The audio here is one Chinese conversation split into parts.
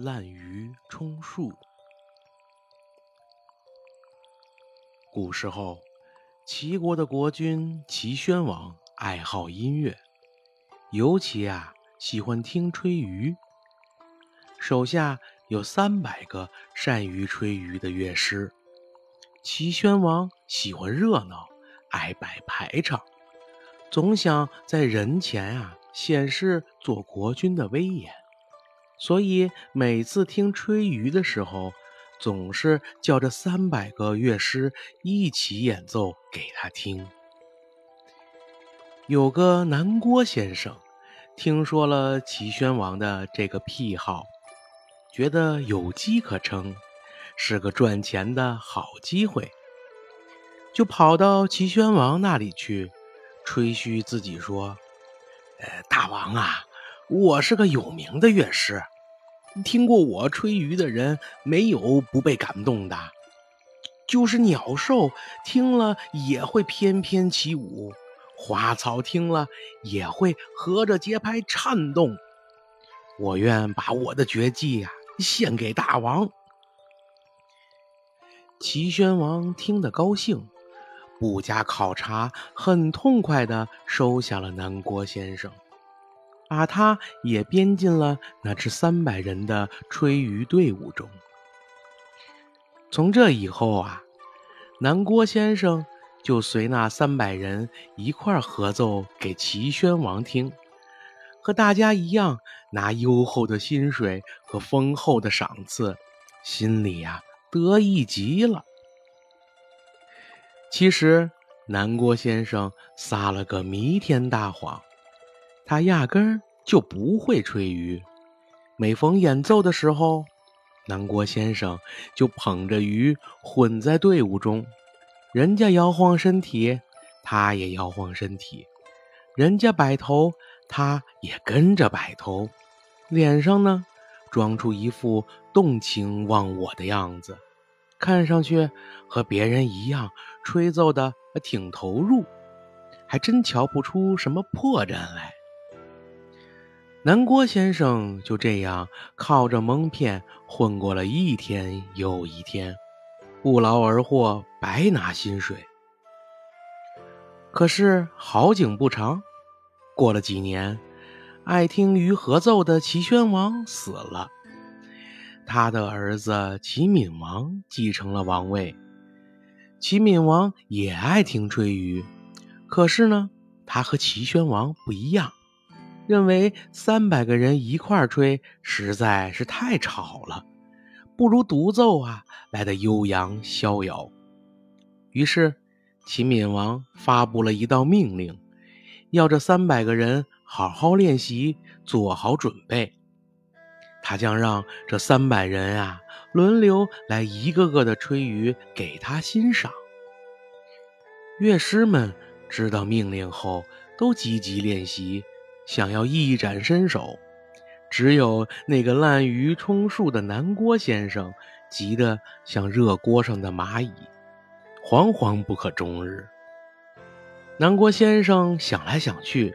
滥竽充数。古时候，齐国的国君齐宣王爱好音乐，尤其啊喜欢听吹竽。手下有三百个善于吹竽的乐师。齐宣王喜欢热闹，爱摆排场，总想在人前啊显示做国君的威严。所以每次听吹竽的时候，总是叫这三百个乐师一起演奏给他听。有个南郭先生，听说了齐宣王的这个癖好，觉得有机可乘，是个赚钱的好机会，就跑到齐宣王那里去，吹嘘自己说：“呃，大王啊！”我是个有名的乐师，听过我吹竽的人没有不被感动的。就是鸟兽听了也会翩翩起舞，花草听了也会合着节拍颤动。我愿把我的绝技呀献给大王。齐宣王听得高兴，不加考察，很痛快地收下了南郭先生。把他也编进了那支三百人的吹竽队伍中。从这以后啊，南郭先生就随那三百人一块合奏给齐宣王听，和大家一样拿优厚的薪水和丰厚的赏赐，心里呀得意极了。其实南郭先生撒了个弥天大谎。他压根儿就不会吹竽，每逢演奏的时候，南郭先生就捧着鱼混在队伍中，人家摇晃身体，他也摇晃身体；人家摆头，他也跟着摆头，脸上呢装出一副动情忘我的样子，看上去和别人一样吹奏的挺投入，还真瞧不出什么破绽来。南郭先生就这样靠着蒙骗混过了一天又一天，不劳而获，白拿薪水。可是好景不长，过了几年，爱听鱼合奏的齐宣王死了，他的儿子齐闵王继承了王位。齐闵王也爱听吹竽，可是呢，他和齐宣王不一样。认为三百个人一块吹实在是太吵了，不如独奏啊来的悠扬逍遥。于是，秦闵王发布了一道命令，要这三百个人好好练习，做好准备。他将让这三百人啊轮流来一个个的吹竽给他欣赏。乐师们知道命令后，都积极练习。想要一展身手，只有那个滥竽充数的南郭先生急得像热锅上的蚂蚁，惶惶不可终日。南郭先生想来想去，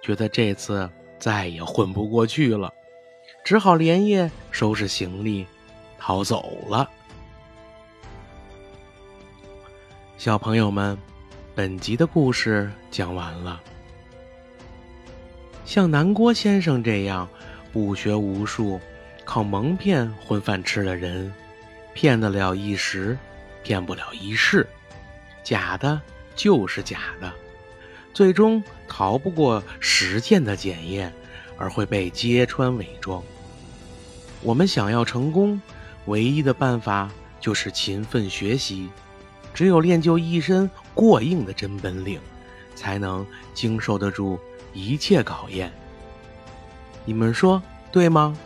觉得这次再也混不过去了，只好连夜收拾行李逃走了。小朋友们，本集的故事讲完了。像南郭先生这样不学无术、靠蒙骗混饭吃的人，骗得了一时，骗不了一世。假的就是假的，最终逃不过实践的检验，而会被揭穿伪装。我们想要成功，唯一的办法就是勤奋学习。只有练就一身过硬的真本领，才能经受得住。一切考验，你们说对吗？